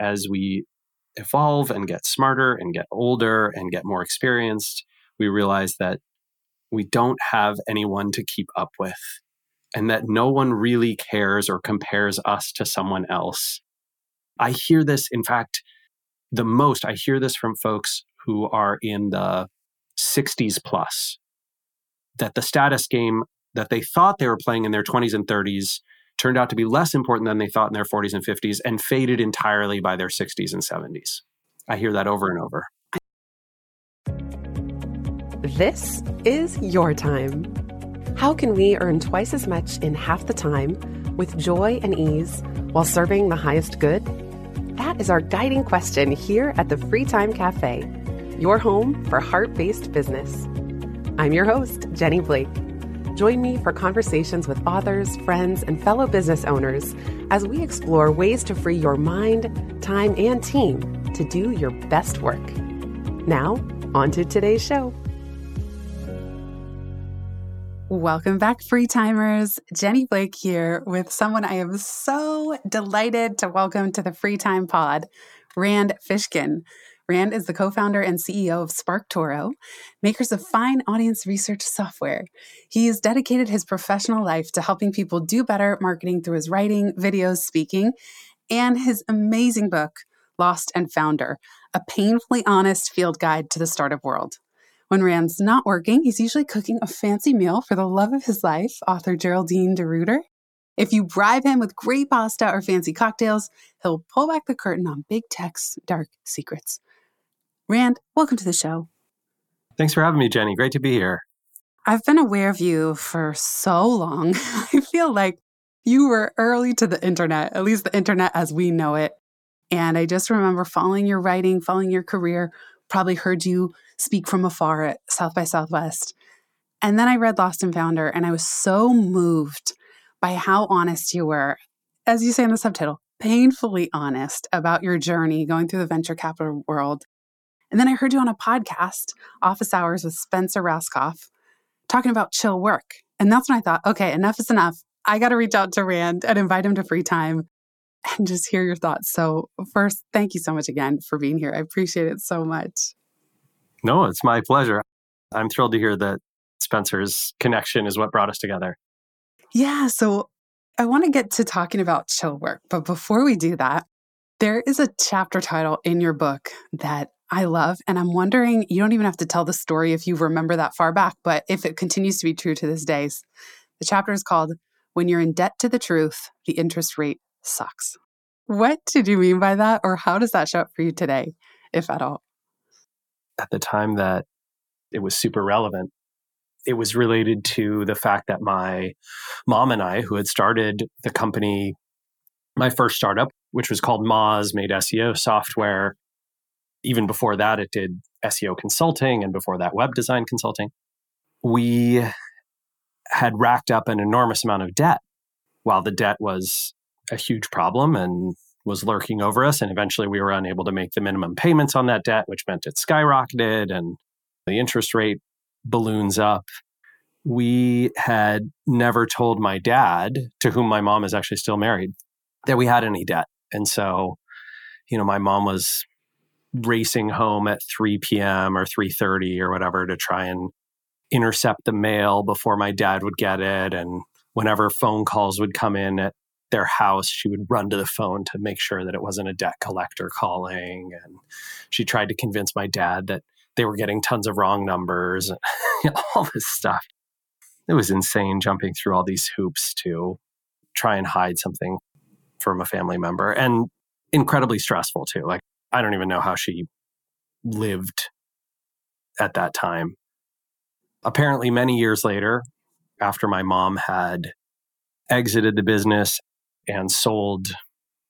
as we evolve and get smarter and get older and get more experienced, we realize that we don't have anyone to keep up with and that no one really cares or compares us to someone else. I hear this, in fact, the most, I hear this from folks who are in the 60s plus, that the status game that they thought they were playing in their 20s and 30s turned out to be less important than they thought in their 40s and 50s and faded entirely by their 60s and 70s. I hear that over and over. This is your time. How can we earn twice as much in half the time with joy and ease while serving the highest good? That is our guiding question here at the Free Time Cafe, your home for heart based business. I'm your host, Jenny Blake. Join me for conversations with authors, friends, and fellow business owners as we explore ways to free your mind, time, and team to do your best work. Now, on to today's show. Welcome back, free timers. Jenny Blake here with someone I am so delighted to welcome to the Free Time Pod, Rand Fishkin. Rand is the co founder and CEO of SparkToro, makers of fine audience research software. He has dedicated his professional life to helping people do better marketing through his writing, videos, speaking, and his amazing book, Lost and Founder, a painfully honest field guide to the startup world. When Rand's not working, he's usually cooking a fancy meal for the love of his life, author Geraldine DeRuiter. If you bribe him with great pasta or fancy cocktails, he'll pull back the curtain on big tech's dark secrets. Rand, welcome to the show. Thanks for having me, Jenny. Great to be here. I've been aware of you for so long. I feel like you were early to the internet, at least the internet as we know it. And I just remember following your writing, following your career, probably heard you speak from afar at South by Southwest. And then I read Lost and Founder, and I was so moved by how honest you were, as you say in the subtitle, painfully honest about your journey going through the venture capital world and then I heard you on a podcast, Office Hours with Spencer Rascoff, talking about chill work. And that's when I thought, okay, enough is enough. I got to reach out to Rand and invite him to free time and just hear your thoughts. So, first, thank you so much again for being here. I appreciate it so much. No, it's my pleasure. I'm thrilled to hear that Spencer's connection is what brought us together. Yeah. So, I want to get to talking about chill work. But before we do that, there is a chapter title in your book that I love. And I'm wondering, you don't even have to tell the story if you remember that far back, but if it continues to be true to this day. The chapter is called When You're in Debt to the Truth, the Interest Rate Sucks. What did you mean by that? Or how does that show up for you today, if at all? At the time that it was super relevant, it was related to the fact that my mom and I, who had started the company, my first startup, which was called Moz, made SEO software even before that, it did SEO consulting, and before that, web design consulting. We had racked up an enormous amount of debt while the debt was a huge problem and was lurking over us. And eventually, we were unable to make the minimum payments on that debt, which meant it skyrocketed and the interest rate balloons up. We had never told my dad, to whom my mom is actually still married, that we had any debt. And so, you know, my mom was racing home at 3 p.m. or 3:30 or whatever to try and intercept the mail before my dad would get it and whenever phone calls would come in at their house she would run to the phone to make sure that it wasn't a debt collector calling and she tried to convince my dad that they were getting tons of wrong numbers and all this stuff it was insane jumping through all these hoops to try and hide something from a family member and incredibly stressful too like I don't even know how she lived at that time. Apparently, many years later, after my mom had exited the business and sold,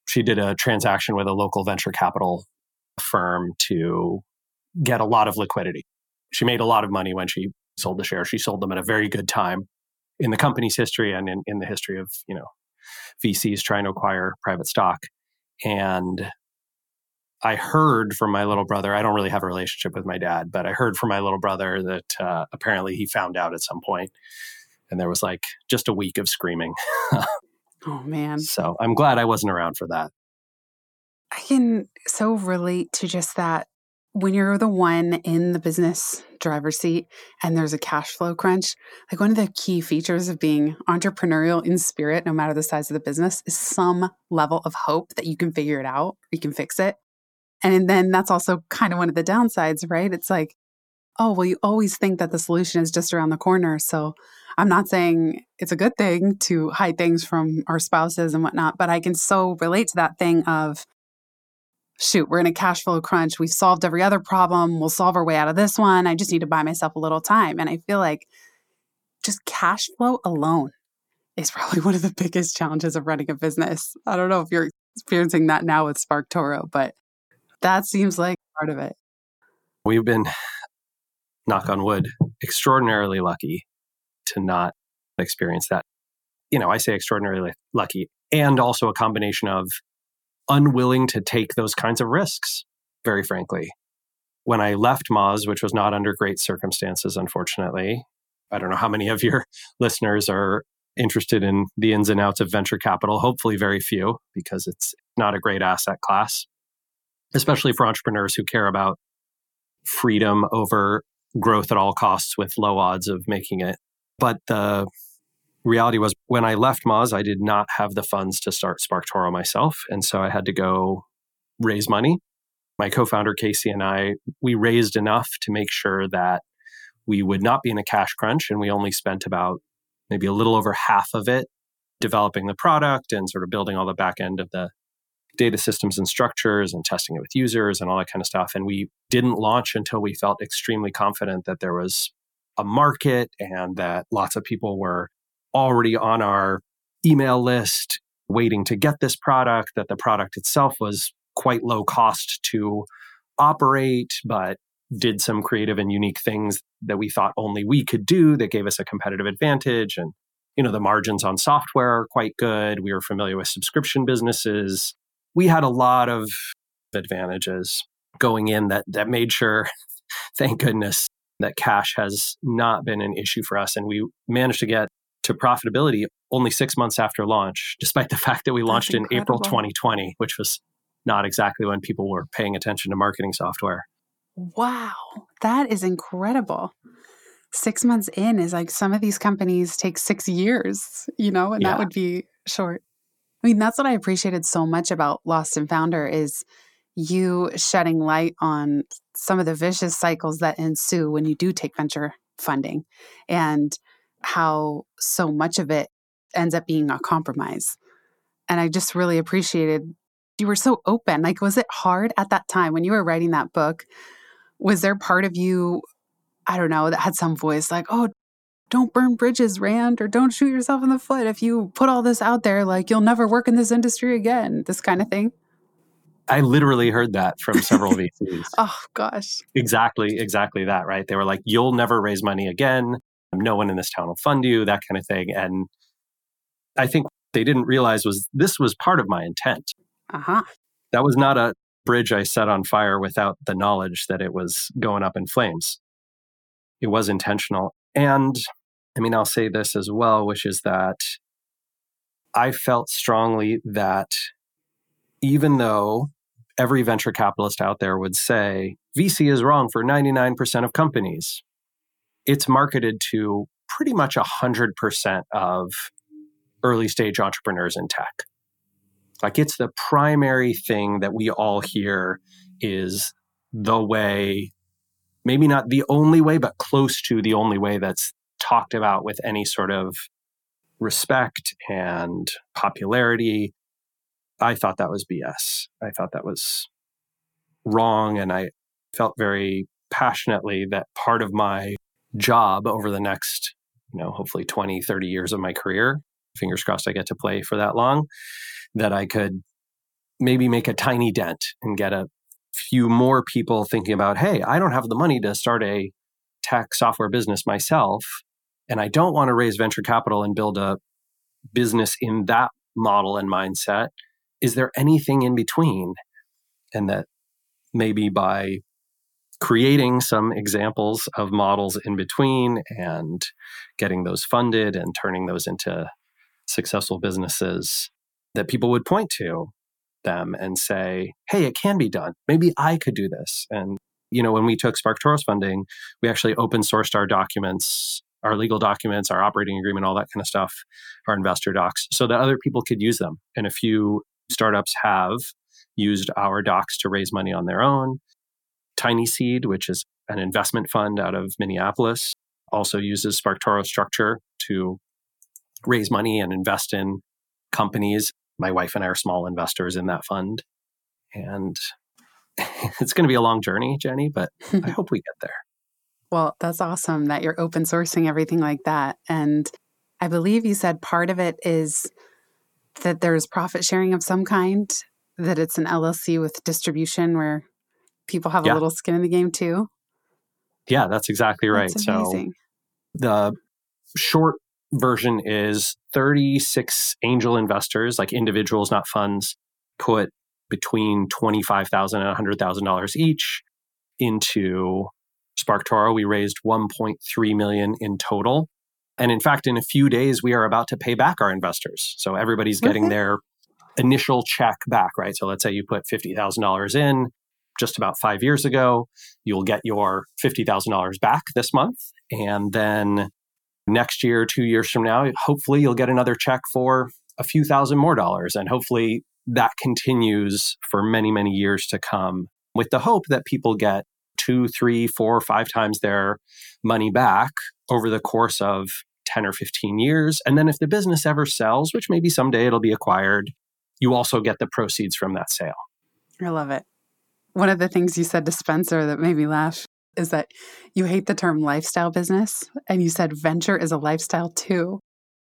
she did a transaction with a local venture capital firm to get a lot of liquidity. She made a lot of money when she sold the shares. She sold them at a very good time in the company's history and in, in the history of, you know, VCs trying to acquire private stock. And I heard from my little brother, I don't really have a relationship with my dad, but I heard from my little brother that uh, apparently he found out at some point and there was like just a week of screaming. oh, man. So I'm glad I wasn't around for that. I can so relate to just that when you're the one in the business driver's seat and there's a cash flow crunch, like one of the key features of being entrepreneurial in spirit, no matter the size of the business, is some level of hope that you can figure it out, you can fix it. And then that's also kind of one of the downsides, right? It's like, oh, well, you always think that the solution is just around the corner. So I'm not saying it's a good thing to hide things from our spouses and whatnot, but I can so relate to that thing of, shoot, we're in a cash flow crunch. We've solved every other problem. We'll solve our way out of this one. I just need to buy myself a little time. And I feel like just cash flow alone is probably one of the biggest challenges of running a business. I don't know if you're experiencing that now with SparkToro, but that seems like part of it. We've been, knock on wood, extraordinarily lucky to not experience that. You know, I say extraordinarily lucky, and also a combination of unwilling to take those kinds of risks, very frankly. When I left Moz, which was not under great circumstances, unfortunately, I don't know how many of your listeners are interested in the ins and outs of venture capital. Hopefully, very few, because it's not a great asset class, especially for entrepreneurs who care about freedom over growth at all costs with low odds of making it. But the reality was when I left Moz, I did not have the funds to start SparkToro myself. And so I had to go raise money. My co founder, Casey, and I, we raised enough to make sure that we would not be in a cash crunch. And we only spent about maybe a little over half of it developing the product and sort of building all the back end of the data systems and structures and testing it with users and all that kind of stuff. And we didn't launch until we felt extremely confident that there was a market and that lots of people were already on our email list waiting to get this product, that the product itself was quite low cost to operate, but did some creative and unique things that we thought only we could do that gave us a competitive advantage. And, you know, the margins on software are quite good. We were familiar with subscription businesses. We had a lot of advantages going in that that made sure, thank goodness, that cash has not been an issue for us. And we managed to get to profitability only six months after launch, despite the fact that we launched in April 2020, which was not exactly when people were paying attention to marketing software. Wow, that is incredible. Six months in is like some of these companies take six years, you know, and yeah. that would be short. I mean, that's what I appreciated so much about Lost and Founder is you shedding light on some of the vicious cycles that ensue when you do take venture funding and how so much of it ends up being a compromise. And I just really appreciated you were so open. Like, was it hard at that time when you were writing that book? Was there part of you, I don't know, that had some voice like, oh, don't burn bridges, Rand, or don't shoot yourself in the foot. If you put all this out there, like, you'll never work in this industry again, this kind of thing? I literally heard that from several VCs. oh, gosh. Exactly, exactly that, right? They were like, you'll never raise money again no one in this town will fund you, that kind of thing. And I think they didn't realize was this was part of my intent. Uh-huh. That was not a bridge I set on fire without the knowledge that it was going up in flames. It was intentional. And I mean, I'll say this as well, which is that I felt strongly that even though every venture capitalist out there would say VC is wrong for 99% of companies, it's marketed to pretty much 100% of early stage entrepreneurs in tech. Like it's the primary thing that we all hear is the way, maybe not the only way, but close to the only way that's talked about with any sort of respect and popularity. I thought that was BS. I thought that was wrong. And I felt very passionately that part of my job over the next, you know, hopefully 20, 30 years of my career. Fingers crossed I get to play for that long, that I could maybe make a tiny dent and get a few more people thinking about, hey, I don't have the money to start a tech software business myself. And I don't want to raise venture capital and build a business in that model and mindset. Is there anything in between? And that maybe by creating some examples of models in between and getting those funded and turning those into successful businesses that people would point to them and say, hey, it can be done. Maybe I could do this. And, you know, when we took SparkToros funding, we actually open sourced our documents, our legal documents, our operating agreement, all that kind of stuff, our investor docs, so that other people could use them. And a few startups have used our docs to raise money on their own. Tiny Seed, which is an investment fund out of Minneapolis, also uses SparkToro structure to raise money and invest in companies. My wife and I are small investors in that fund. And it's going to be a long journey, Jenny, but I hope we get there. Well, that's awesome that you're open sourcing everything like that. And I believe you said part of it is that there's profit sharing of some kind, that it's an LLC with distribution where people have yeah. a little skin in the game too. Yeah, that's exactly right. That's so the short version is 36 angel investors, like individuals, not funds, put between 25,000 and $100,000 each into SparkToro. We raised 1.3 million in total. And in fact, in a few days, we are about to pay back our investors. So everybody's getting okay. their initial check back, right? So let's say you put $50,000 in just about five years ago. You'll get your $50,000 back this month. And then next year, two years from now, hopefully you'll get another check for a few thousand more dollars. And hopefully that continues for many, many years to come with the hope that people get two, three, four, five times their money back over the course of 10 or 15 years. And then if the business ever sells, which maybe someday it'll be acquired, you also get the proceeds from that sale. I love it. One of the things you said to Spencer that made me laugh is that you hate the term lifestyle business and you said venture is a lifestyle too.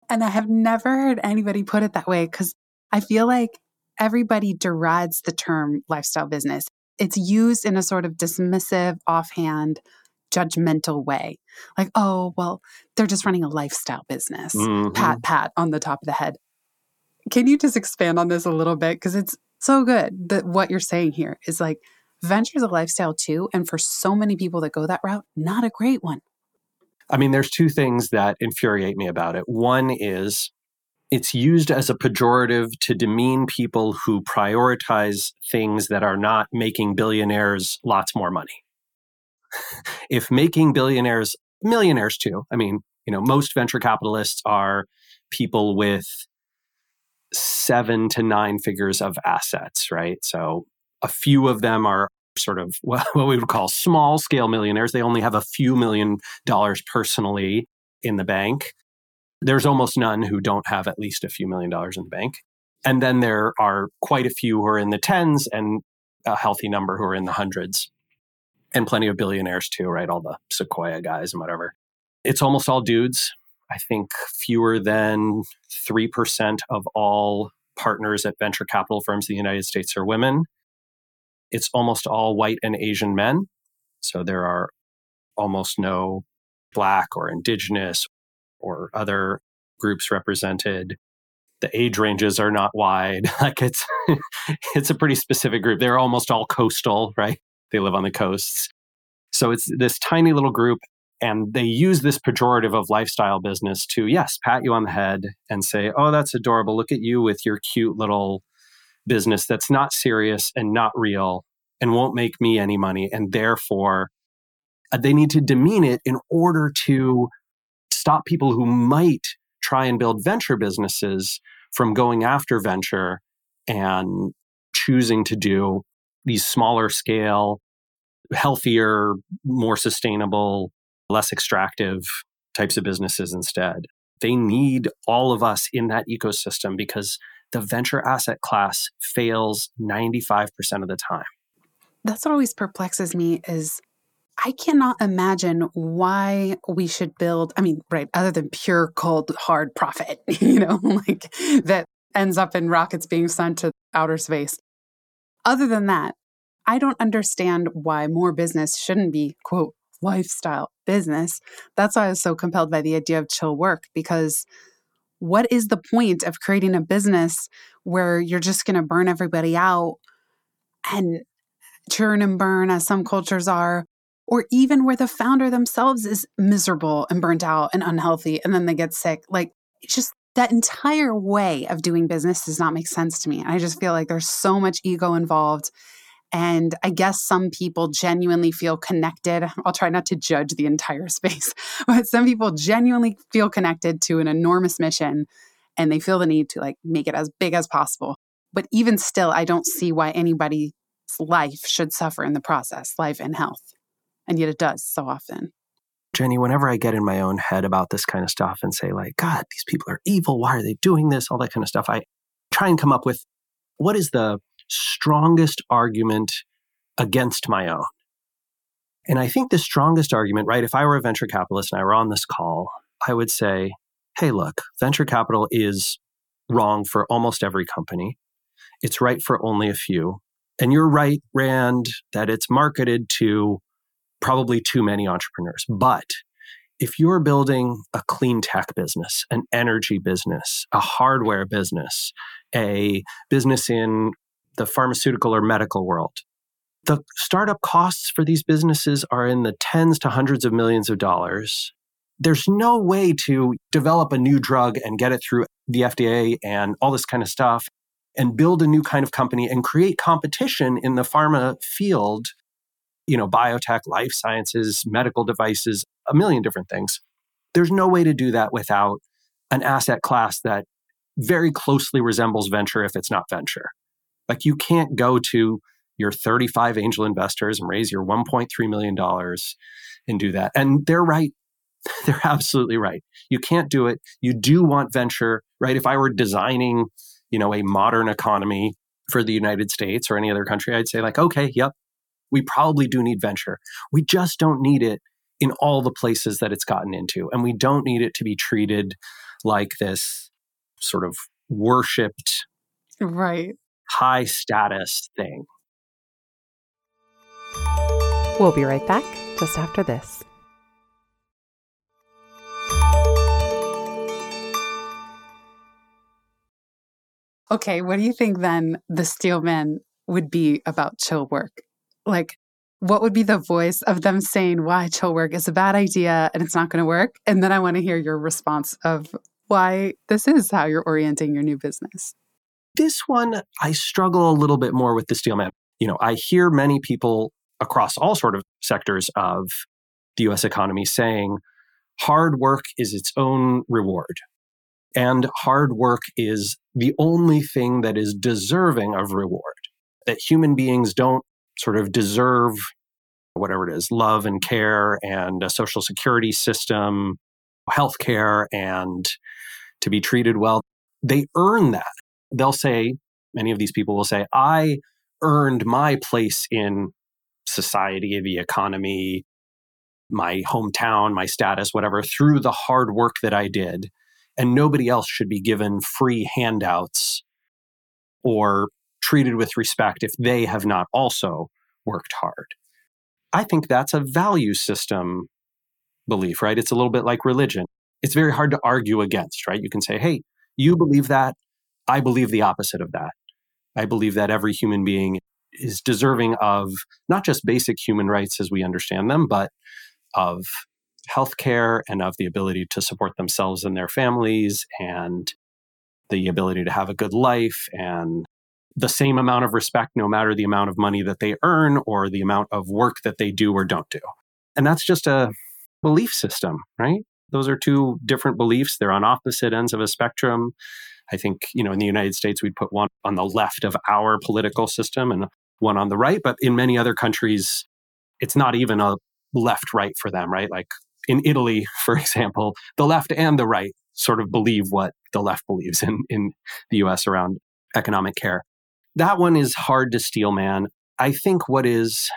And I have never heard anybody put it that way because I feel like everybody derides the term lifestyle business. It's used in a sort of dismissive, offhand, judgmental way. Like, oh, well, they're just running a lifestyle business. Mm-hmm. Pat, pat on the top of the head. Can you just expand on this a little bit? Because it's so good that what you're saying here is like venture is a lifestyle too. And for so many people that go that route, not a great one. I mean, there's two things that infuriate me about it. One is it's used as a pejorative to demean people who prioritize things that are not making billionaires lots more money. if making billionaires, millionaires too, I mean, you know, most venture capitalists are people with seven to nine figures of assets, right? So a few of them are sort of what we would call small scale millionaires. They only have a few million dollars personally in the bank. There's almost none who don't have at least a few million dollars in the bank. And then there are quite a few who are in the tens and a healthy number who are in the hundreds. And plenty of billionaires too, right? All the Sequoia guys and whatever. It's almost all dudes. I think fewer than 3% of all partners at venture capital firms in the United States are women. It's almost all white and Asian men. So there are almost no black or indigenous or other groups represented. The age ranges are not wide. like it's it's a pretty specific group. They're almost all coastal, right? They live on the coasts. So it's this tiny little group and they use this pejorative of lifestyle business to yes, pat you on the head and say, "Oh, that's adorable. Look at you with your cute little business that's not serious and not real and won't make me any money. And therefore, uh, they need to demean it in order to stop people who might try and build venture businesses from going after venture and choosing to do these smaller scale, healthier, more sustainable, less extractive types of businesses instead. They need all of us in that ecosystem because the venture asset class fails 95% of the time. That's what always perplexes me is I cannot imagine why we should build, I mean, right, other than pure cold hard profit, you know, like that ends up in rockets being sent to outer space. Other than that, I don't understand why more business shouldn't be, quote, lifestyle business. That's why I was so compelled by the idea of chill work because what is the point of creating a business where you're just going to burn everybody out and churn and burn as some cultures are or even where the founder themselves is miserable and burnt out and unhealthy and then they get sick like it's just that entire way of doing business does not make sense to me. And I just feel like there's so much ego involved. And I guess some people genuinely feel connected. I'll try not to judge the entire space, but some people genuinely feel connected to an enormous mission and they feel the need to like make it as big as possible. But even still, I don't see why anybody's life should suffer in the process, life and health. And yet it does so often. Jenny, whenever I get in my own head about this kind of stuff and say, like, God, these people are evil. Why are they doing this? All that kind of stuff, I try and come up with what is the strongest argument against my own. And I think the strongest argument, right, if I were a venture capitalist and I were on this call, I would say, hey, look, venture capital is wrong for almost every company. It's right for only a few. And you're right, Rand, that it's marketed to probably too many entrepreneurs. But if you're building a clean tech business, an energy business, a hardware business, a business in the pharmaceutical or medical world, the startup costs for these businesses are in the tens to hundreds of millions of dollars. There's no way to develop a new drug and get it through the FDA and all this kind of stuff and build a new kind of company and create competition in the pharma field, you know, biotech, life sciences, medical devices, a million different things. There's no way to do that without an asset class that very closely resembles venture if it's not venture. Like you can't go to your 35 angel investors and raise your $1.3 million and do that. And they're right. They're absolutely right. You can't do it. You do want venture, right? If I were designing, you know, a modern economy for the United States or any other country, I'd say like, okay, yep, we probably do need venture. We just don't need it in all the places that it's gotten into. And we don't need it to be treated like this sort of worshiped right high status thing We'll be right back just after this. Okay, what do you think then the Steelman would be about chill work? Like, what would be the voice of them saying why chill work is a bad idea and it's not going to work? And then I want to hear your response of why this is how you're orienting your new business. This one, I struggle a little bit more with the Steelman. You know, I hear many people across all sort of sectors of the US economy saying hard work is its own reward. And hard work is the only thing that is deserving of reward. That human beings don't sort of deserve whatever it is love and care and a social security system, healthcare, and to be treated well. They earn that. They'll say, many of these people will say, I earned my place in society, the economy, my hometown, my status, whatever, through the hard work that I did. And nobody else should be given free handouts or treated with respect if they have not also worked hard. I think that's a value system belief, right? It's a little bit like religion. It's very hard to argue against, right? You can say, hey, you believe that. I believe the opposite of that. I believe that every human being is deserving of not just basic human rights as we understand them, but of healthcare and of the ability to support themselves and their families and the ability to have a good life and the same amount of respect no matter the amount of money that they earn or the amount of work that they do or don't do. And that's just a belief system, right? Those are two different beliefs. They're on opposite ends of a spectrum. I think, you know, in the United States, we'd put one on the left of our political system and one on the right. But in many other countries, it's not even a left right for them, right? Like in Italy, for example, the left and the right sort of believe what the left believes in, in the US around economic care. That one is hard to steelman. I think what is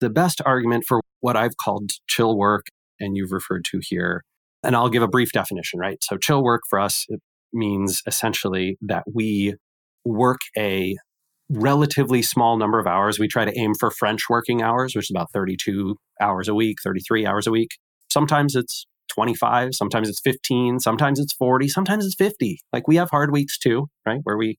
the best argument for what I've called chill work, and you've referred to here, and I'll give a brief definition, right? So, chill work for us means essentially that we work a relatively small number of hours. We try to aim for French working hours, which is about 32 hours a week, 33 hours a week. Sometimes it's 25, sometimes it's 15, sometimes it's 40, sometimes it's 50. Like we have hard weeks too, right? Where we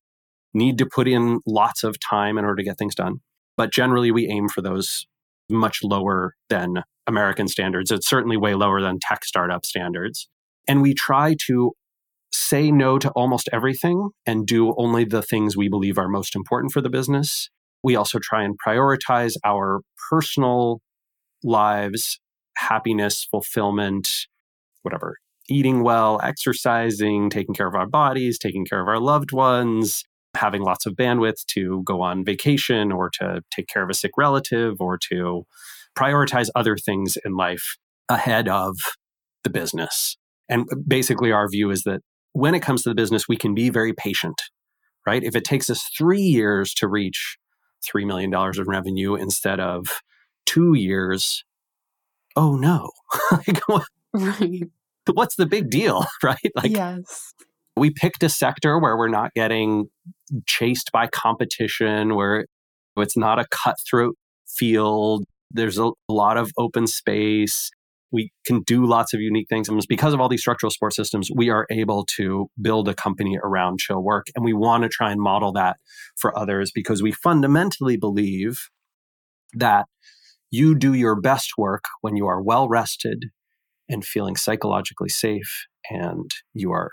need to put in lots of time in order to get things done. But generally, we aim for those much lower than American standards. It's certainly way lower than tech startup standards. And we try to say no to almost everything and do only the things we believe are most important for the business. We also try and prioritize our personal lives, happiness, fulfillment, whatever, eating well, exercising, taking care of our bodies, taking care of our loved ones, having lots of bandwidth to go on vacation or to take care of a sick relative or to prioritize other things in life ahead of the business. And basically, our view is that when it comes to the business, we can be very patient, right? If it takes us three years to reach $3 million in revenue instead of two years, oh no. like, right. What's the big deal, right? Like, yes. We picked a sector where we're not getting chased by competition, where it's not a cutthroat field. There's a lot of open space we can do lots of unique things. And because of all these structural support systems, we are able to build a company around chill work. And we want to try and model that for others because we fundamentally believe that you do your best work when you are well rested and feeling psychologically safe and you are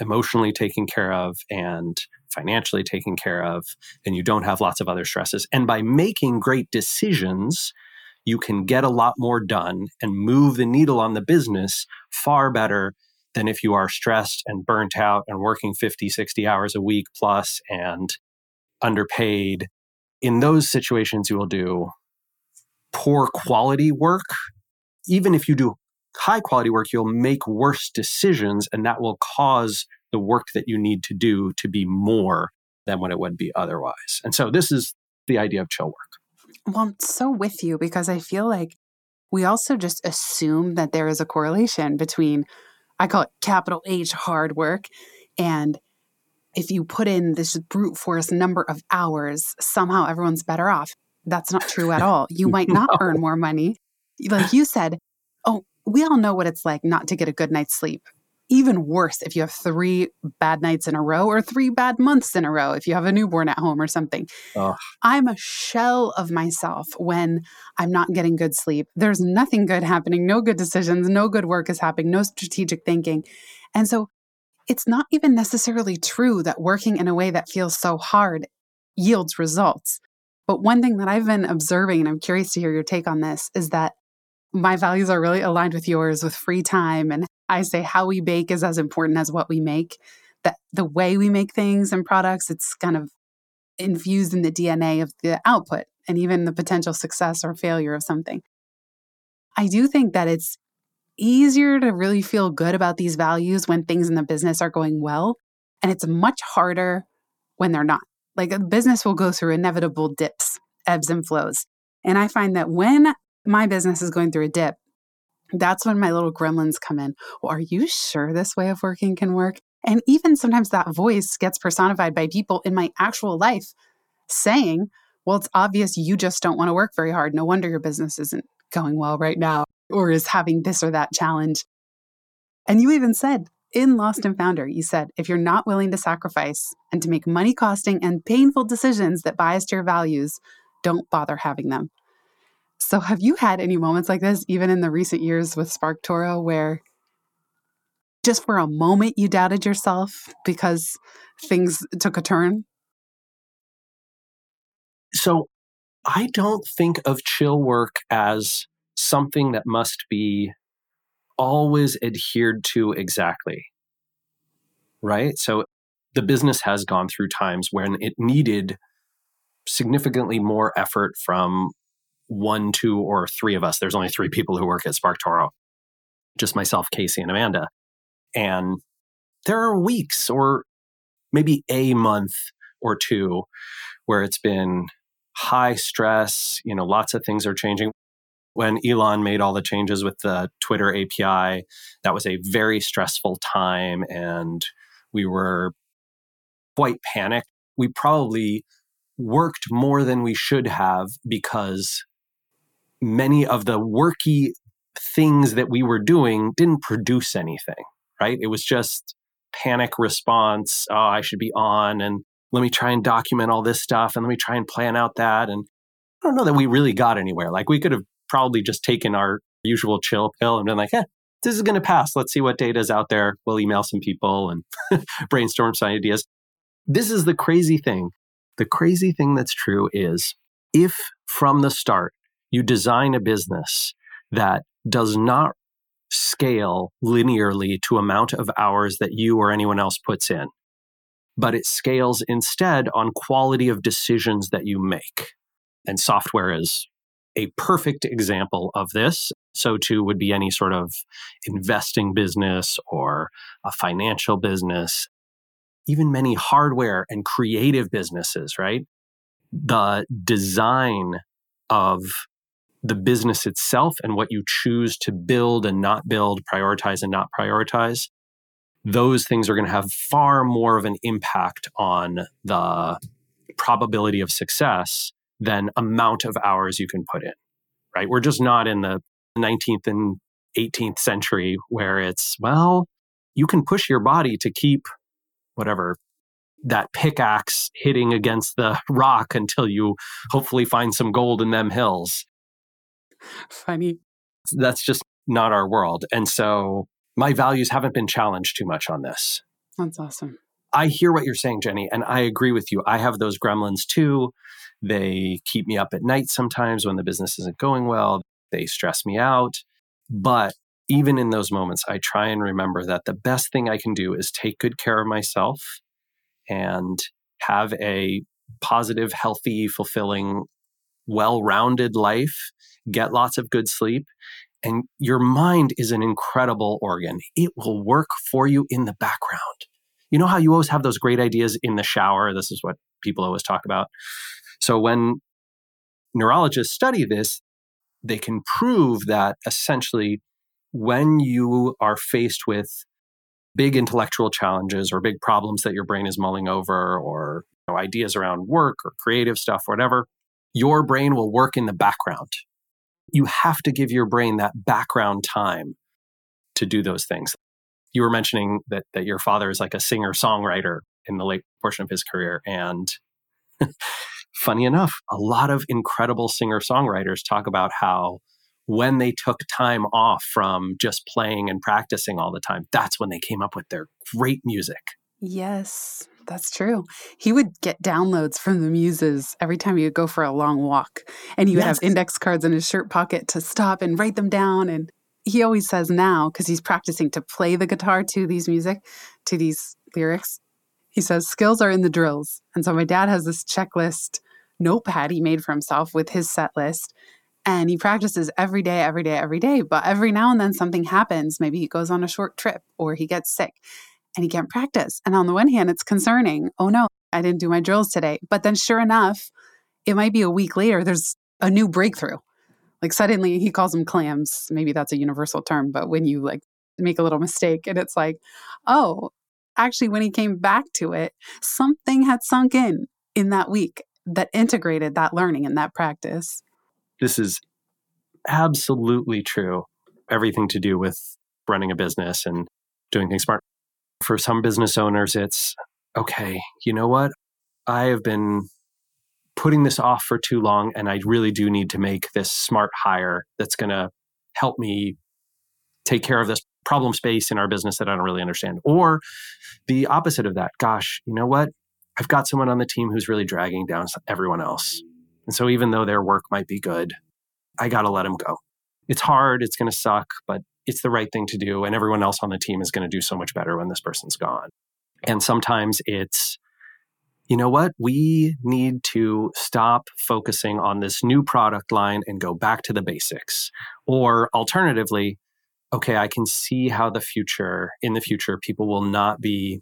emotionally taken care of and financially taken care of and you don't have lots of other stresses and by making great decisions you can get a lot more done and move the needle on the business far better than if you are stressed and burnt out and working 50, 60 hours a week plus and underpaid. In those situations, you will do poor quality work. Even if you do high quality work, you'll make worse decisions, and that will cause the work that you need to do to be more than what it would be otherwise. And so, this is the idea of chill work. Well, I'm so with you because I feel like we also just assume that there is a correlation between, I call it capital H hard work, and if you put in this brute force number of hours, somehow everyone's better off. That's not true at all. You might not no. earn more money. Like you said, oh, we all know what it's like not to get a good night's sleep even worse if you have three bad nights in a row or three bad months in a row if you have a newborn at home or something. Oh. I'm a shell of myself when I'm not getting good sleep. There's nothing good happening, no good decisions, no good work is happening, no strategic thinking. And so it's not even necessarily true that working in a way that feels so hard yields results. But one thing that I've been observing, and I'm curious to hear your take on this, is that my values are really aligned with yours with free time and I say how we bake is as important as what we make. That the way we make things and products, it's kind of infused in the DNA of the output and even the potential success or failure of something. I do think that it's easier to really feel good about these values when things in the business are going well. And it's much harder when they're not. Like a business will go through inevitable dips, ebbs and flows. And I find that when my business is going through a dip, that's when my little gremlins come in. Well, are you sure this way of working can work? And even sometimes that voice gets personified by people in my actual life saying, well, it's obvious you just don't want to work very hard. No wonder your business isn't going well right now or is having this or that challenge. And you even said in Lost and Founder, you said, if you're not willing to sacrifice and to make money costing and painful decisions that bias your values, don't bother having them. So, have you had any moments like this, even in the recent years with SparkToro, where just for a moment you doubted yourself because things took a turn? So, I don't think of chill work as something that must be always adhered to exactly. Right? So, the business has gone through times when it needed significantly more effort from one, two, or three of us. There's only three people who work at SparkToro, just myself, Casey, and Amanda. And there are weeks or maybe a month or two where it's been high stress, you know, lots of things are changing. When Elon made all the changes with the Twitter API, that was a very stressful time and we were quite panicked. We probably worked more than we should have because many of the worky things that we were doing didn't produce anything, right? It was just panic response. Oh, I should be on and let me try and document all this stuff and let me try and plan out that. And I don't know that we really got anywhere. Like we could have probably just taken our usual chill pill and been like, eh, this is going to pass. Let's see what data is out there. We'll email some people and brainstorm some ideas. This is the crazy thing. The crazy thing that's true is if from the start you design a business that does not scale linearly to amount of hours that you or anyone else puts in, but it scales instead on quality of decisions that you make. And software is a perfect example of this. So, too, would be any sort of investing business or a financial business, even many hardware and creative businesses, right? The design of the business itself and what you choose to build and not build, prioritize and not prioritize, those things are going to have far more of an impact on the probability of success than amount of hours you can put in, right? We're just not in the 19th and 18th century where it's, well, you can push your body to keep whatever that pickaxe hitting against the rock until you hopefully find some gold in them hills. Funny. That's just not our world. And so my values haven't been challenged too much on this. That's awesome. I hear what you're saying, Jenny, and I agree with you. I have those gremlins too. They keep me up at night sometimes when the business isn't going well. They stress me out. But even in those moments, I try and remember that the best thing I can do is take good care of myself and have a positive, healthy, fulfilling, well rounded life, get lots of good sleep. And your mind is an incredible organ. It will work for you in the background. You know how you always have those great ideas in the shower? This is what people always talk about. So when neurologists study this, they can prove that essentially when you are faced with big intellectual challenges or big problems that your brain is mulling over or you know, ideas around work or creative stuff, whatever, your brain will work in the background. You have to give your brain that background time to do those things. You were mentioning that, that your father is like a singer songwriter in the late portion of his career. And funny enough, a lot of incredible singer songwriters talk about how when they took time off from just playing and practicing all the time, that's when they came up with their great music. Yes, that's true. He would get downloads from the muses every time he would go for a long walk. And he would yes. have index cards in his shirt pocket to stop and write them down. And he always says now, because he's practicing to play the guitar to these music, to these lyrics, he says skills are in the drills. And so my dad has this checklist notepad he made for himself with his set list. And he practices every day, every day, every day. But every now and then something happens. Maybe he goes on a short trip or he gets sick and he can't practice. And on the one hand, it's concerning. Oh no, I didn't do my drills today. But then sure enough, it might be a week later, there's a new breakthrough. Like suddenly he calls them clams. Maybe that's a universal term, but when you like make a little mistake and it's like, oh, actually, when he came back to it, something had sunk in in that week that integrated that learning and that practice. This is absolutely true. Everything to do with running a business and doing things smart. For some business owners, it's okay, you know what? I have been putting this off for too long, and I really do need to make this smart hire that's going to help me take care of this problem space in our business that I don't really understand. Or the opposite of that. Gosh, you know what? I've got someone on the team who's really dragging down everyone else. And so even though their work might be good, I got to let them go. It's hard, it's going to suck, but it's the right thing to do. And everyone else on the team is going to do so much better when this person's gone. And sometimes it's, you know what? We need to stop focusing on this new product line and go back to the basics. Or alternatively, okay, I can see how the future, in the future, people will not be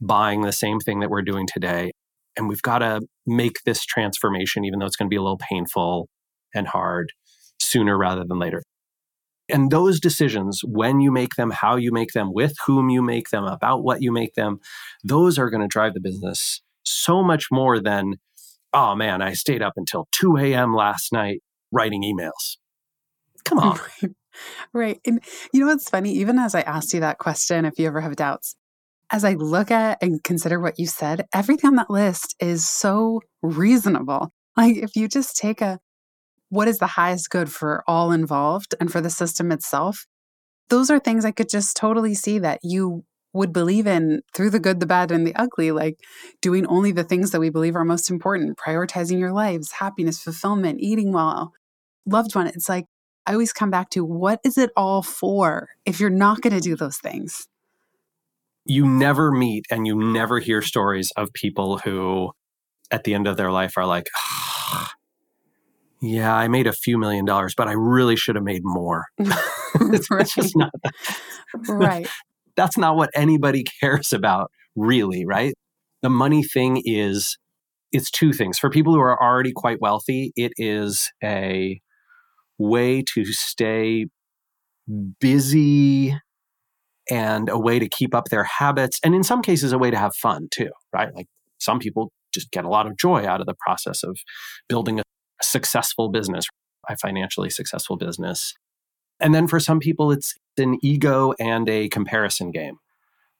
buying the same thing that we're doing today. And we've got to make this transformation, even though it's going to be a little painful and hard, sooner rather than later. And those decisions, when you make them, how you make them, with whom you make them, about what you make them, those are going to drive the business so much more than, oh man, I stayed up until 2 a.m. last night writing emails. Come on. Right. And you know what's funny? Even as I asked you that question, if you ever have doubts, as I look at and consider what you said, everything on that list is so reasonable. Like if you just take a what is the highest good for all involved and for the system itself, those are things I could just totally see that you would believe in through the good, the bad, and the ugly, like doing only the things that we believe are most important, prioritizing your lives, happiness, fulfillment, eating well, loved one. It's like, I always come back to what is it all for if you're not going to do those things? You never meet and you never hear stories of people who, at the end of their life, are like, oh, yeah, I made a few million dollars, but I really should have made more. it's, right. just not, right. that's not what anybody cares about, really, right? The money thing is, it's two things. For people who are already quite wealthy, it is a way to stay busy and a way to keep up their habits. And in some cases, a way to have fun too, right? Like some people just get a lot of joy out of the process of building a successful business, a financially successful business. And then for some people, it's an ego and a comparison game.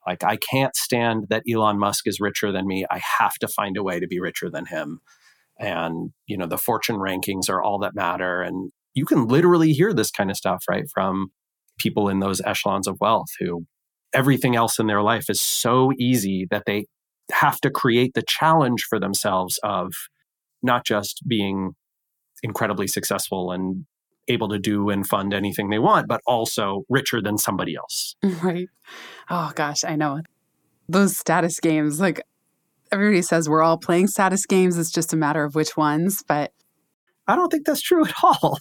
Like, I can't stand that Elon Musk is richer than me. I have to find a way to be richer than him. And, you know, the fortune rankings are all that matter. And you can literally hear this kind of stuff, right? From people in those echelons of wealth who everything else in their life is so easy that they have to create the challenge for themselves of not just being incredibly successful and able to do and fund anything they want, but also richer than somebody else. Right. Oh gosh, I know. Those status games, like everybody says we're all playing status games. It's just a matter of which ones, but I don't think that's true at all.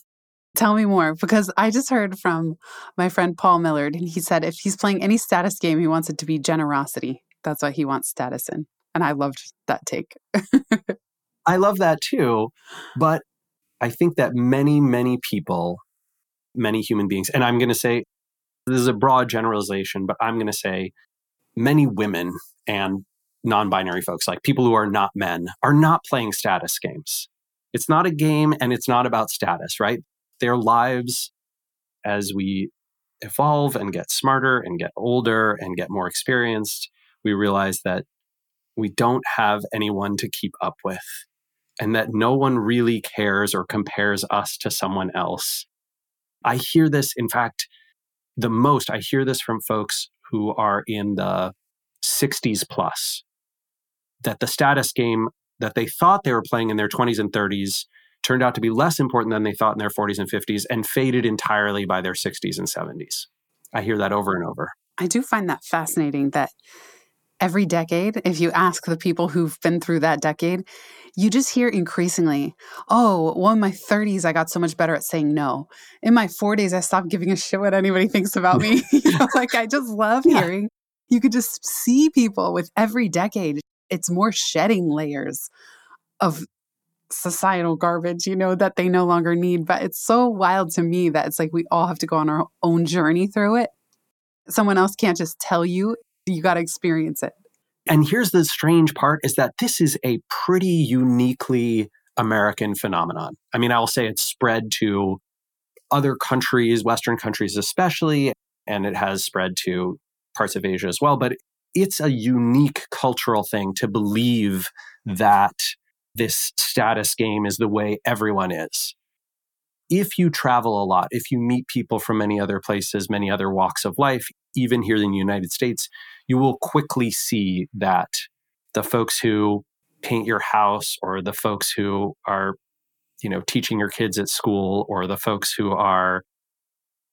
Tell me more because I just heard from my friend Paul Millerd, and he said if he's playing any status game, he wants it to be generosity. That's what he wants status in. And I loved that take. I love that too. But I think that many, many people, many human beings, and I'm going to say this is a broad generalization, but I'm going to say many women and non binary folks, like people who are not men, are not playing status games. It's not a game and it's not about status, right? Their lives as we evolve and get smarter and get older and get more experienced, we realize that we don't have anyone to keep up with and that no one really cares or compares us to someone else. I hear this, in fact, the most, I hear this from folks who are in the 60s plus, that the status game that they thought they were playing in their 20s and 30s turned out to be less important than they thought in their 40s and 50s and faded entirely by their 60s and 70s. I hear that over and over. I do find that fascinating that every decade, if you ask the people who've been through that decade, you just hear increasingly, oh, well, in my 30s, I got so much better at saying no. In my 40s, I stopped giving a shit what anybody thinks about me. you know, like, I just love yeah. hearing. You could just see people with every decade, it's more shedding layers of societal garbage, you know, that they no longer need. But it's so wild to me that it's like we all have to go on our own journey through it. Someone else can't just tell you you got to experience it. And here's the strange part is that this is a pretty uniquely American phenomenon. I mean, I will say it's spread to other countries, Western countries especially, and it has spread to parts of Asia as well. But it's a unique cultural thing to believe that this status game is the way everyone is. If you travel a lot, if you meet people from many other places, many other walks of life, even here in the United States, you will quickly see that the folks who paint your house or the folks who are you know teaching your kids at school or the folks who are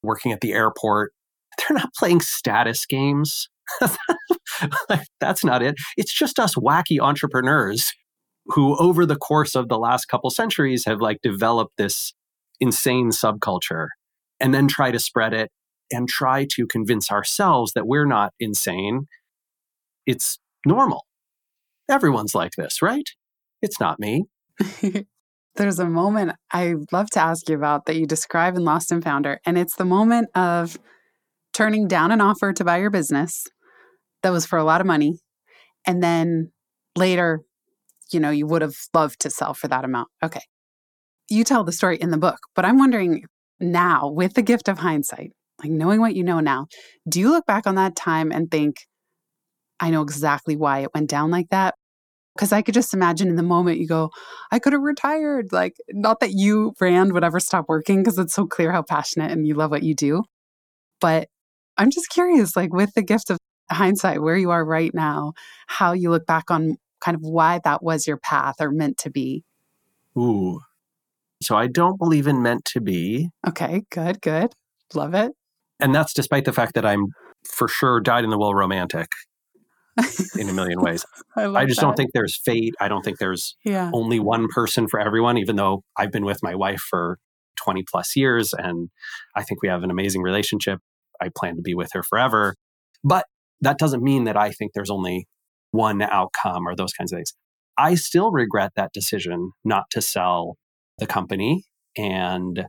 working at the airport they're not playing status games. That's not it. It's just us wacky entrepreneurs who over the course of the last couple centuries have like developed this insane subculture and then try to spread it and try to convince ourselves that we're not insane. It's normal. Everyone's like this, right? It's not me. There's a moment I love to ask you about that you describe in Lost and Founder, and it's the moment of turning down an offer to buy your business that was for a lot of money. And then later, you know, you would have loved to sell for that amount. Okay. You tell the story in the book, but I'm wondering now, with the gift of hindsight, like knowing what you know now, do you look back on that time and think, I know exactly why it went down like that? Because I could just imagine in the moment you go, I could have retired. Like, not that you, Rand, would ever stop working because it's so clear how passionate and you love what you do. But I'm just curious, like with the gift of hindsight, where you are right now, how you look back on kind of why that was your path or meant to be. Ooh. So I don't believe in meant to be. Okay, good, good. Love it. And that's despite the fact that I'm for sure died in the will romantic in a million ways. I, I just that. don't think there's fate. I don't think there's yeah. only one person for everyone, even though I've been with my wife for 20 plus years and I think we have an amazing relationship. I plan to be with her forever. But that doesn't mean that I think there's only one outcome or those kinds of things. I still regret that decision not to sell the company. And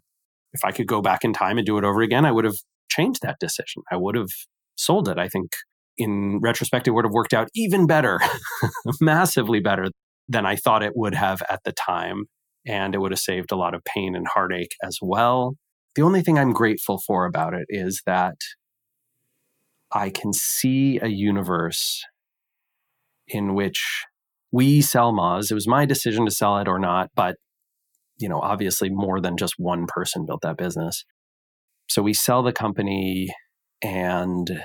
if I could go back in time and do it over again, I would have changed that decision. I would have sold it. I think in retrospect, it would have worked out even better, massively better than I thought it would have at the time. And it would have saved a lot of pain and heartache as well. The only thing I'm grateful for about it is that I can see a universe in which we sell Moz. It was my decision to sell it or not, but you know, obviously more than just one person built that business. So we sell the company and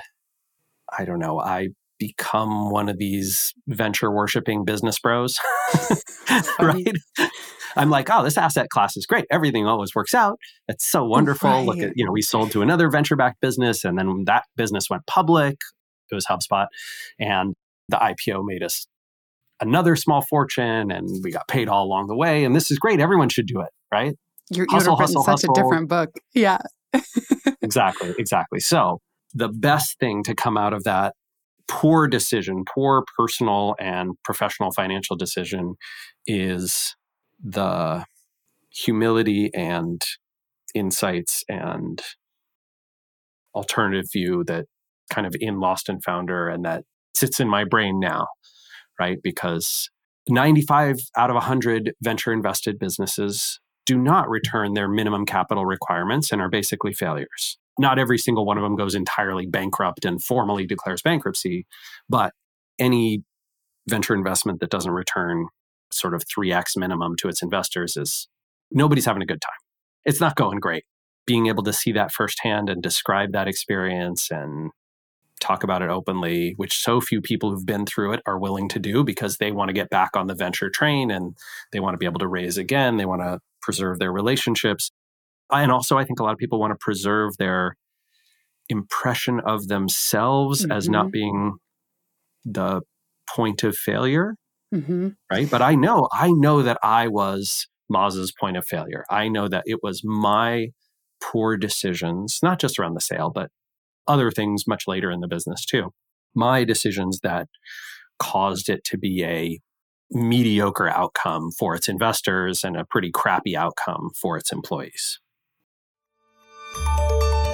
I don't know, I become one of these venture worshiping business bros. right? I'm like, oh, this asset class is great. Everything always works out. It's so wonderful. Right. Look at, you know, we sold to another venture backed business and then that business went public. It was HubSpot. And the IPO made us another small fortune and we got paid all along the way. And this is great. Everyone should do it, right? You're, you hustle, hustle, such hustle. a different book. Yeah. exactly. Exactly. So the best thing to come out of that poor decision, poor personal and professional financial decision is the humility and insights and alternative view that kind of in Lost and Founder and that sits in my brain now, right? Because 95 out of 100 venture invested businesses do not return their minimum capital requirements and are basically failures. Not every single one of them goes entirely bankrupt and formally declares bankruptcy, but any venture investment that doesn't return sort of 3x minimum to its investors is nobody's having a good time. It's not going great. Being able to see that firsthand and describe that experience and talk about it openly, which so few people who've been through it are willing to do because they want to get back on the venture train and they want to be able to raise again. They want to preserve their relationships. And also, I think a lot of people want to preserve their impression of themselves mm-hmm. as not mm-hmm. being the point of failure mm-hmm. right? But I know, I know that I was Moz's point of failure. I know that it was my poor decisions, not just around the sale, but other things much later in the business too. My decisions that caused it to be a mediocre outcome for its investors and a pretty crappy outcome for its employees.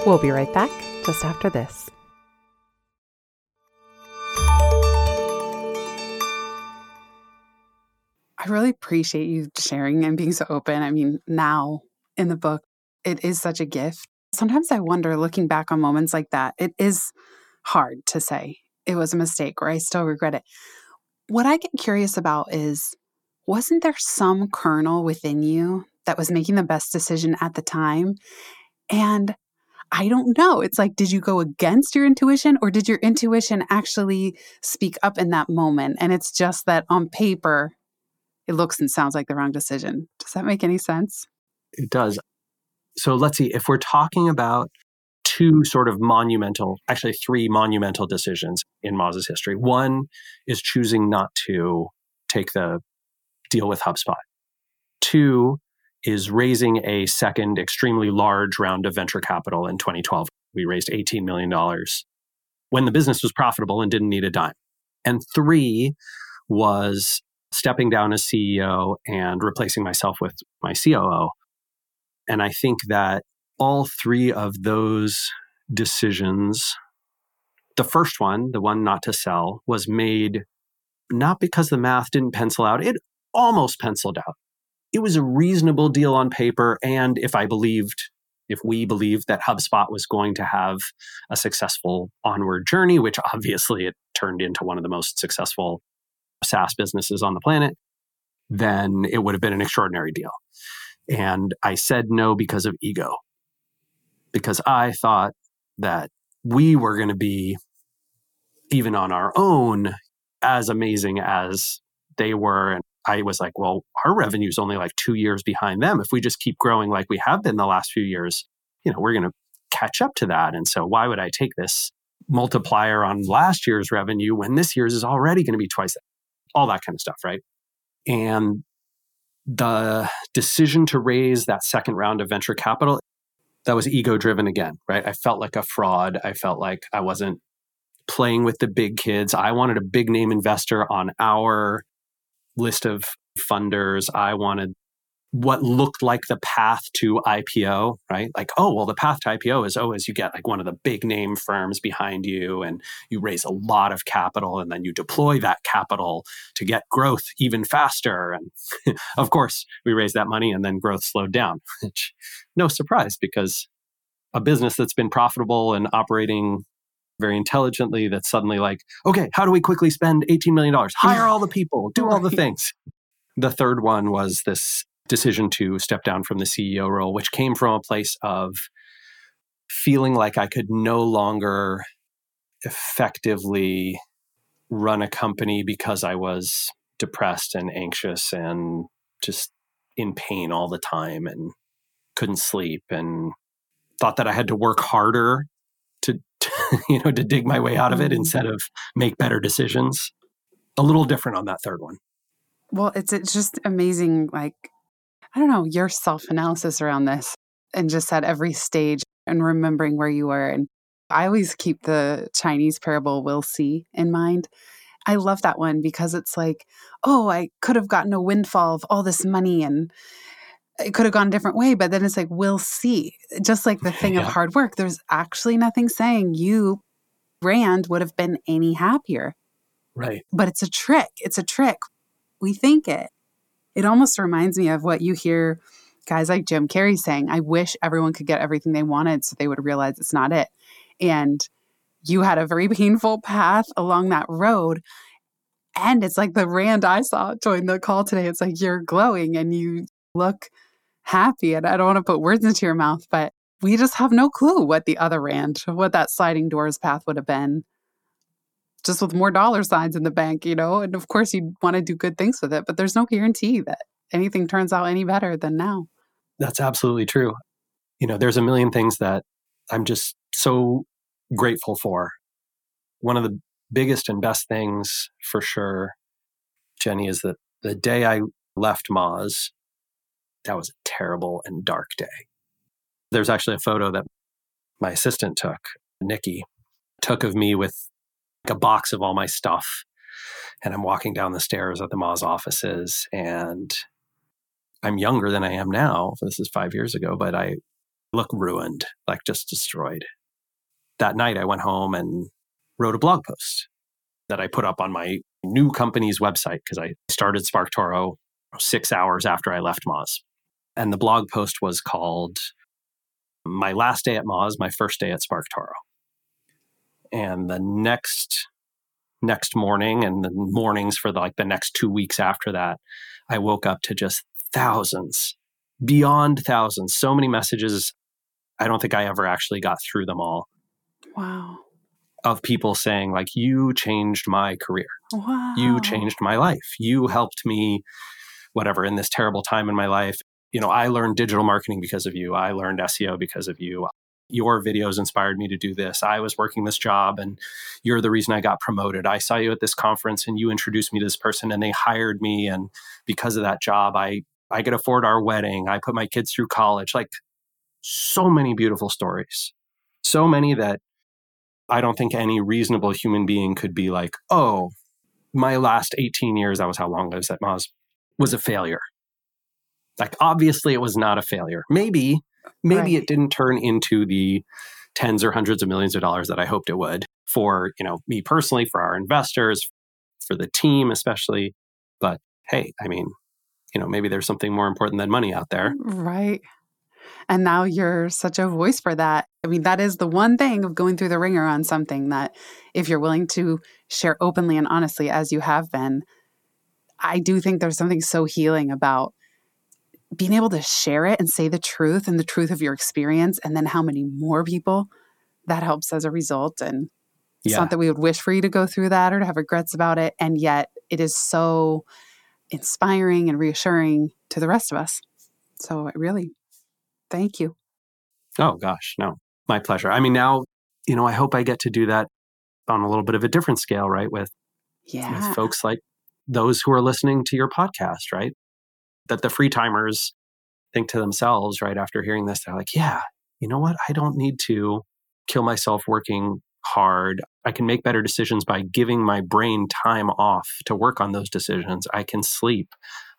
We'll be right back just after this. I really appreciate you sharing and being so open. I mean, now in the book, it is such a gift. Sometimes I wonder, looking back on moments like that, it is hard to say it was a mistake or I still regret it. What I get curious about is wasn't there some kernel within you that was making the best decision at the time? And I don't know. It's like, did you go against your intuition or did your intuition actually speak up in that moment? And it's just that on paper, it looks and sounds like the wrong decision. Does that make any sense? It does. So let's see, if we're talking about two sort of monumental, actually three monumental decisions in Moz's history. One is choosing not to take the deal with HubSpot. Two is raising a second extremely large round of venture capital in 2012. We raised $18 million when the business was profitable and didn't need a dime. And three was stepping down as CEO and replacing myself with my COO. And I think that all three of those decisions, the first one, the one not to sell, was made not because the math didn't pencil out, it almost penciled out. It was a reasonable deal on paper. And if I believed, if we believed that HubSpot was going to have a successful onward journey, which obviously it turned into one of the most successful SaaS businesses on the planet, then it would have been an extraordinary deal. And I said no because of ego, because I thought that we were going to be, even on our own, as amazing as they were. And I was like, well, our revenue is only like two years behind them. If we just keep growing like we have been the last few years, you know, we're going to catch up to that. And so why would I take this multiplier on last year's revenue when this year's is already going to be twice that? All that kind of stuff, right? And the decision to raise that second round of venture capital, that was ego driven again, right? I felt like a fraud. I felt like I wasn't playing with the big kids. I wanted a big name investor on our list of funders. I wanted what looked like the path to IPO, right? Like, oh, well, the path to IPO is, oh, you get like one of the big name firms behind you and you raise a lot of capital and then you deploy that capital to get growth even faster. And of course, we raised that money and then growth slowed down, which no surprise because a business that's been profitable and operating very intelligently that's suddenly like, okay, how do we quickly spend $18 million? Hire all the people, do all the things. The third one was this decision to step down from the CEO role, which came from a place of feeling like I could no longer effectively run a company because I was depressed and anxious and just in pain all the time and couldn't sleep and thought that I had to work harder to, to you know to dig my way out of it mm-hmm. instead of make better decisions. A little different on that third one. Well, it's it's just amazing like I don't know, your self analysis around this and just at every stage and remembering where you were. And I always keep the Chinese parable, we'll see, in mind. I love that one because it's like, oh, I could have gotten a windfall of all this money and it could have gone a different way. But then it's like, we'll see. Just like the thing yeah. of hard work, there's actually nothing saying you, Rand, would have been any happier. Right. But it's a trick. It's a trick. We think it. It almost reminds me of what you hear guys like Jim Carrey saying, I wish everyone could get everything they wanted so they would realize it's not it. And you had a very painful path along that road. And it's like the Rand I saw join the call today. It's like you're glowing and you look happy. And I don't want to put words into your mouth, but we just have no clue what the other Rand, what that sliding doors path would have been just with more dollar signs in the bank, you know? And of course, you want to do good things with it, but there's no guarantee that anything turns out any better than now. That's absolutely true. You know, there's a million things that I'm just so grateful for. One of the biggest and best things for sure, Jenny, is that the day I left Moz, that was a terrible and dark day. There's actually a photo that my assistant took, Nikki, took of me with a box of all my stuff. And I'm walking down the stairs at the Moz offices and I'm younger than I am now. This is five years ago, but I look ruined, like just destroyed. That night, I went home and wrote a blog post that I put up on my new company's website because I started SparkToro six hours after I left Moz. And the blog post was called My Last Day at Moz, My First Day at Spark SparkToro and the next next morning and the mornings for the, like the next two weeks after that i woke up to just thousands beyond thousands so many messages. I don't think i ever actually got through them all. Wow. Of people saying like you changed my career. Wow. you changed my life. You helped me whatever in this terrible time in my life you know i learned digital marketing because of you i learned seo because of you your videos inspired me to do this. I was working this job and you're the reason I got promoted. I saw you at this conference and you introduced me to this person and they hired me and because of that job I I could afford our wedding. I put my kids through college. Like so many beautiful stories. So many that I don't think any reasonable human being could be like, "Oh, my last 18 years, that was how long I was at Moz, was a failure." Like obviously it was not a failure. Maybe maybe right. it didn't turn into the tens or hundreds of millions of dollars that I hoped it would for, you know, me personally, for our investors, for the team especially. But hey, I mean, you know, maybe there's something more important than money out there. Right. And now you're such a voice for that. I mean, that is the one thing of going through the ringer on something that if you're willing to share openly and honestly as you have been, I do think there's something so healing about being able to share it and say the truth and the truth of your experience, and then how many more people that helps as a result. And it's Yeah. not that we would wish for you to go through that or to have regrets about it. And yet it is so inspiring and reassuring to the rest of us. So I really thank you. Oh gosh, no. My pleasure. I mean now, you know, I hope I get to do that on a little bit of a different scale, right? With Yeah. with folks like those who are listening to your podcast, right? That the free timers think to themselves, right, after hearing this, they're like, yeah, you know what? I don't need to kill myself working hard. I can make better decisions by giving my brain time off to work on those decisions. I can sleep.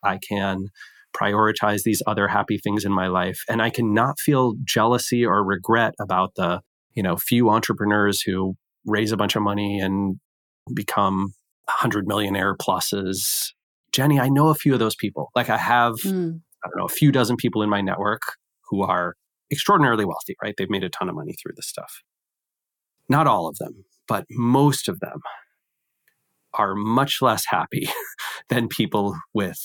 I can prioritize these other happy things in my life. And I can not feel jealousy or regret about the, you know, few entrepreneurs who raise a bunch of money and become 100 millionaire pluses. Jenny, I know a few of those people. Like I have, Mm. I don't know, a few dozen people in my network who are extraordinarily wealthy, right? They've made a ton of money through this stuff. Not all of them, but most of them are much less happy than people with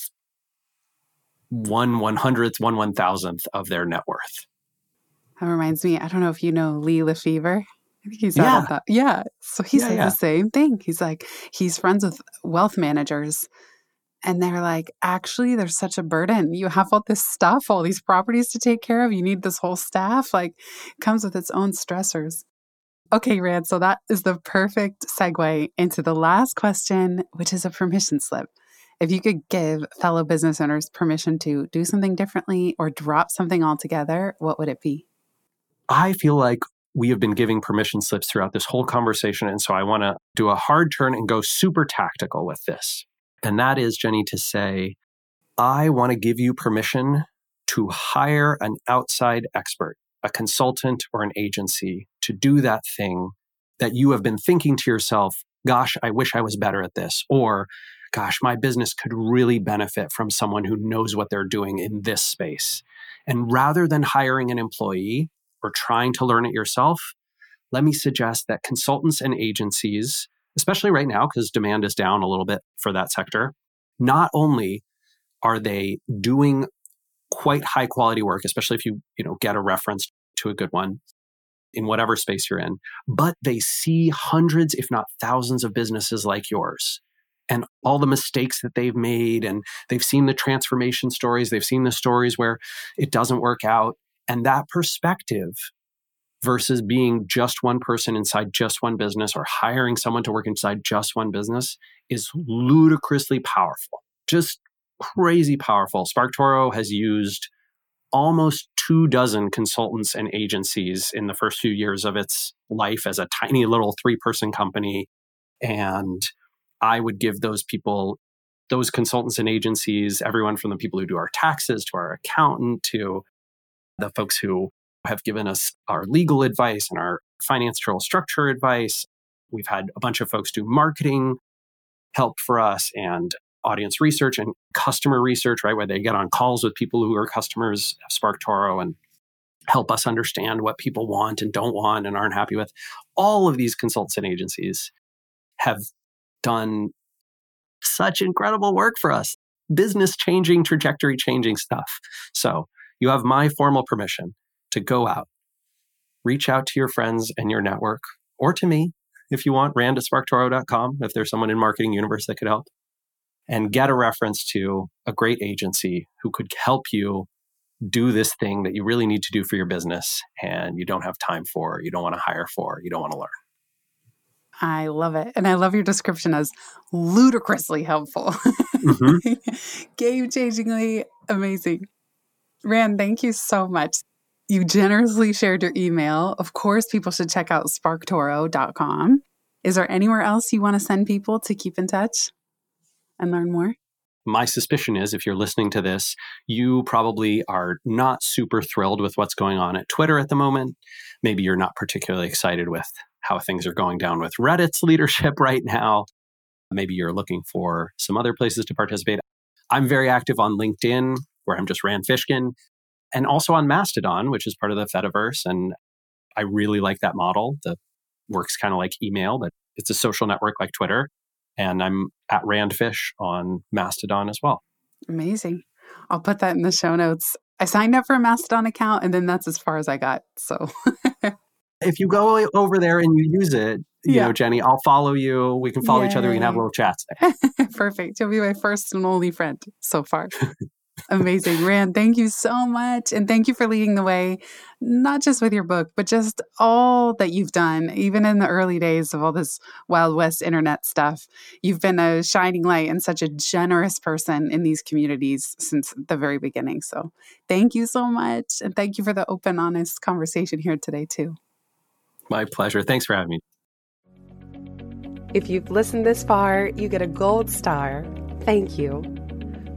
one one hundredth, one one thousandth of their net worth. That reminds me, I don't know if you know Lee LeFever. I think he's Yeah. Yeah. So he Yeah, says yeah. the same thing. He's like, he's friends with wealth managers. And they're like, actually, there's such a burden. You have all this stuff, all these properties to take care of. You need this whole staff. Like, comes with its own stressors. Okay, Rand. So that is the perfect segue into the last question, which is a permission slip. If you could give fellow business owners permission to do something differently or drop something altogether, what would it be? I feel like we have been giving permission slips throughout this whole conversation. And so I want to do a hard turn and go super tactical with this. And that is, Jenny, to say, I want to give you permission to hire an outside expert, a consultant or an agency to do that thing that you have been thinking to yourself, gosh, I wish I was better at this. Or, gosh, my business could really benefit from someone who knows what they're doing in this space. And rather than hiring an employee or trying to learn it yourself, let me suggest that consultants and agencies, especially right now, because demand is down a little bit for that sector, not only are they doing quite high quality work, especially if you, you know, get a reference to a good one in whatever space you're in, but they see hundreds, if not thousands of businesses like yours and all the mistakes that they've made. And they've seen the transformation stories. They've seen the stories where it doesn't work out. And that perspective versus being just one person inside just one business or hiring someone to work inside just one business is ludicrously powerful. Just crazy powerful. SparkToro has used almost two dozen consultants and agencies in the first few years of its life as a tiny little three person company. And I would give those people, those consultants and agencies, everyone from the people who do our taxes to our accountant to the folks who have given us our legal advice and our financial structure advice. We've had a bunch of folks do marketing help for us and audience research and customer research, right? Where they get on calls with people who are customers of SparkToro and help us understand what people want and don't want and aren't happy with. All of these consultants and agencies have done such incredible work for us, business changing, trajectory changing stuff. So you have my formal permission to go out, reach out to your friends and your network, or to me if you want, rand at sparktoro.com if there's someone in marketing universe that could help, and get a reference to a great agency who could help you do this thing that you really need to do for your business and you don't have time for, you don't want to hire for, you don't want to learn. I love it. And I love your description as ludicrously helpful, Mhm. game changingly amazing. Rand, thank you so much. You generously shared your email. Of course, people should check out sparktoro.com. Is there anywhere else you want to send people to keep in touch and learn more? my suspicion is if you're listening to this, you probably are not super thrilled with what's going on at Twitter at the moment. Maybe you're not particularly excited with how things are going down with Reddit's leadership right now. Maybe you're looking for some other places to participate. I'm very active on LinkedIn, where I'm just Rand Fishkin, and also on Mastodon, which is part of the Fediverse. And I really like that model. The works kind of like email, but it's a social network like Twitter. And I'm at Randfish on Mastodon as well. Amazing. I'll put that in the show notes. I signed up for a Mastodon account and then that's as far as I got. So if you go over there and you use it, you Yeah. know, Jenny, I'll follow you. We can follow each other. We can have Yay. little chats. Perfect. You'll be my first and only friend so far. Amazing. Rand, thank you so much. And thank you for leading the way, not just with your book, but just all that you've done, even in the early days of all this Wild West internet stuff. You've been a shining light and such a generous person in these communities since the very beginning. So thank you so much. And thank you for the open, honest conversation here today, too. My pleasure. Thanks for having me. If you've listened this far, you get a gold star. Thank you.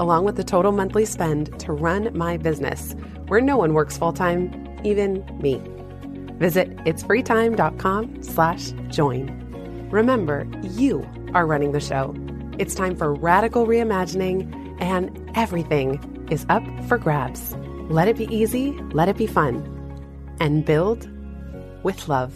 along with the total monthly spend to run my business, where no one works full time, even me. Visit itsfreetime.com slash join. Remember, you are running the show. It's time for radical reimagining, and everything is up for grabs. Let it be easy, let it be fun, and build with love.